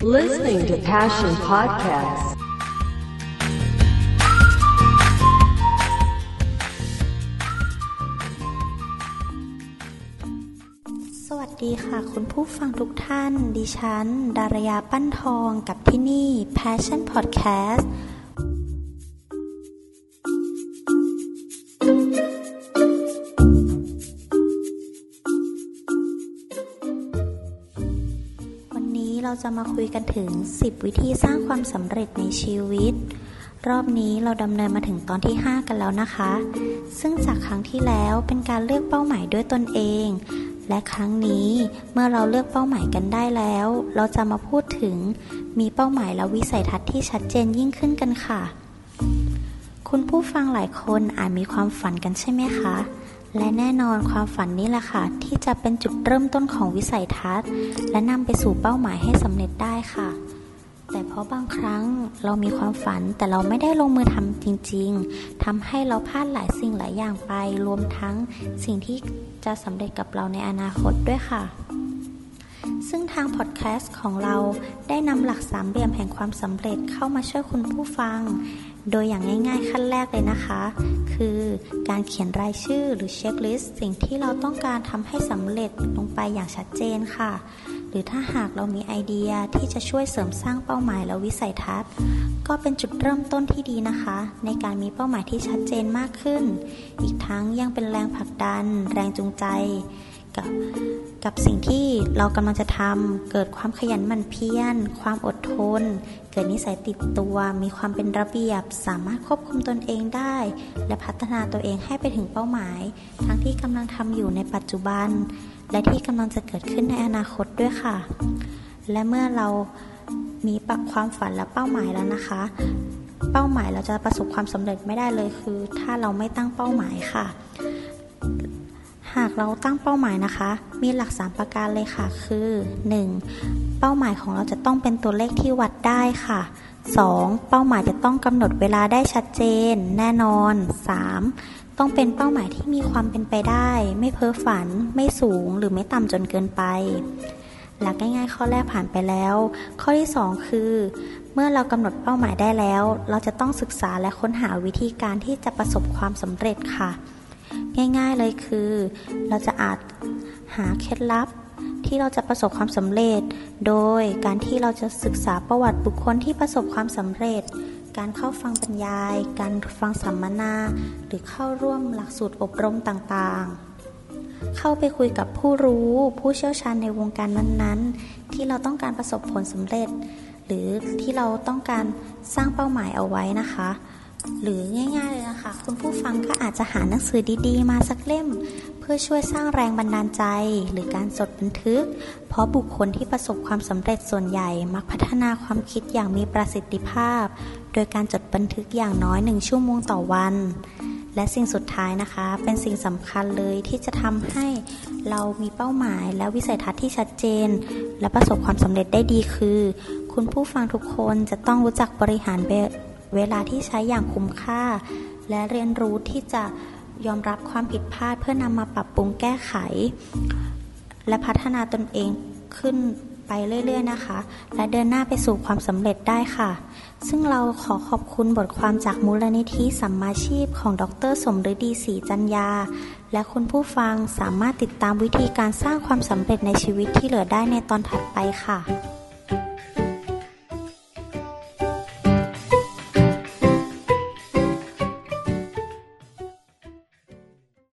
Listening to Passion Podcast. สวัสดีค่ะ คุณผู้ฟังทุกท่าน ดิฉัน ดารยาปั้นทองกับที่นี่ Passion Podcast เราจะมาคุยกันถึง 10 วิธีสร้างความสำเร็จในชีวิต รอบนี้เราดำเนินมาถึงตอนที่ 5 กันแล้วนะคะ ซึ่งจากครั้งที่แล้วเป็นการเลือกเป้าหมายด้วยตนเอง และครั้งนี้เมื่อเราเลือกเป้าหมายกันได้แล้ว เราจะมาพูดถึงมีเป้าหมายและวิสัยทัศน์ที่ชัดเจนยิ่งขึ้นกันค่ะ คุณผู้ฟังหลายคนอาจมีความฝันกันใช่ไหมคะ และแน่นอนความฝันนี้แหละค่ะ ที่จะเป็นจุดเริ่มต้นของวิสัยทัศน์ และนำไปสู่เป้าหมายให้สำเร็จได้ค่ะ แต่เพราะบางครั้งเรามีความฝันแต่เราไม่ได้ลงมือทำจริง ๆทำให้เราพลาดหลายสิ่งหลายอย่างไป รวมทั้งสิ่งที่จะสำเร็จกับเราในอนาคตด้วยค่ะซึ่งทางพอดแคสต์ของเราได้นำหลักสามเหลี่ยมแห่งความสำเร็จเข้ามาช่วยคุณผู้ฟัง โดยอย่างง่ายๆ ขั้นแรกเลยนะคะ คือการเขียนรายชื่อหรือเช็คลิสต์สิ่งที่เราต้องการทำให้สำเร็จลงไปอย่างชัดเจนค่ะ หรือถ้าหากเรามีไอเดียที่จะช่วยเสริมสร้างเป้าหมายและวิสัยทัศน์ ก็เป็นจุดเริ่มต้นที่ดีนะคะ ในการมีเป้าหมายที่ชัดเจนมากขึ้น อีกทั้งยังเป็นแรงผลักดัน แรงจูงใจ กับกับสิ่งที่เรากำลังจะทำเกิดความขยันหมั่นเพียรความอดทน เกิดนิสัยติดตัว มีความเป็นระเบียบ สามารถควบคุมตนเองได้ และพัฒนาตัวเองให้ไปถึงเป้าหมาย ทั้งที่กำลังทำอยู่ในปัจจุบัน และที่กำลังจะเกิดขึ้นในอนาคตด้วยค่ะ และเมื่อเรามีปักความฝันและเป้าหมายแล้วนะคะ เป้าหมายเราจะประสบความสำเร็จไม่ได้เลยคือ ถ้าเราไม่ตั้งเป้าหมายค่ะ หากเราตั้งเป้าหมายนะคะ มีหลักสามประการเลยค่ะ คือ 1. เป้าหมายของเราจะต้องเป็นตัวเลขที่วัดได้ค่ะ 2. เป้าหมายจะต้องกำหนดเวลาได้ชัดเจน แน่นอน 3. ต้องเป็นเป้าหมายที่มีความเป็นไปได้ ไม่เพ้อฝัน ไม่สูง หรือไม่ต่ำจนเกินไป หลักง่ายๆ ข้อแรกผ่านไปแล้ว ข้อที่ 2 คือ เมื่อเรากำหนดเป้าหมายได้แล้ว เราจะต้องศึกษาและค้นหาวิธีการที่จะประสบความสำเร็จค่ะ ง่ายๆเลยคือ เราจะอาจหาเคล็ดลับที่เราจะประสบความสำเร็จ โดยการที่เราจะศึกษาประวัติบุคคลที่ประสบความสำเร็จ การเข้าฟังบรรยาย การฟังสัมมนา หรือเข้าร่วมหลักสูตรอบรมต่างๆ เข้าไปคุยกับผู้รู้ ผู้เชี่ยวชาญในวงการนั้นๆ ที่เราต้องการประสบผลสำเร็จ หรือที่เราต้องการสร้างเป้าหมายเอาไว้นะคะ หรือง่ายๆเลยนะคะ คุณผู้ฟังก็อาจจะหาหนังสือดีๆ มาสักเล่ม เพื่อช่วยสร้างแรงบันดาลใจ หรือการจดบันทึก เพราะบุคคลที่ประสบความสำเร็จส่วนใหญ่มักพัฒนาความคิดอย่างมีประสิทธิภาพ โดยการจดบันทึกอย่างน้อยหนึ่งชั่วโมงต่อวัน และสิ่งสุดท้ายนะคะ เป็นสิ่งสำคัญเลยที่จะทำให้เรามีเป้าหมายและวิสัยทัศน์ที่ชัดเจน และประสบความสำเร็จได้ดีคือ คุณผู้ฟังทุกคนจะต้องรู้จักบริหาร เวลาที่ใช้อย่างคุ้มค่า และเรียนรู้ที่จะยอมรับความผิดพลาดเพื่อนำมาปรับปรุงแก้ไข และพัฒนาตนเองขึ้นไปเรื่อยๆนะคะ และเดินหน้าไปสู่ความสำเร็จได้ค่ะ ซึ่งเราขอขอบคุณบทความจากมูลนิธิสัมมาชีพของดร สมฤดีศรีจัญญาและคุณผู้ฟังสามารถติดตามวิธีการสร้างความสำเร็จในชีวิตที่เหลือได้ในตอนถัดไปค่ะ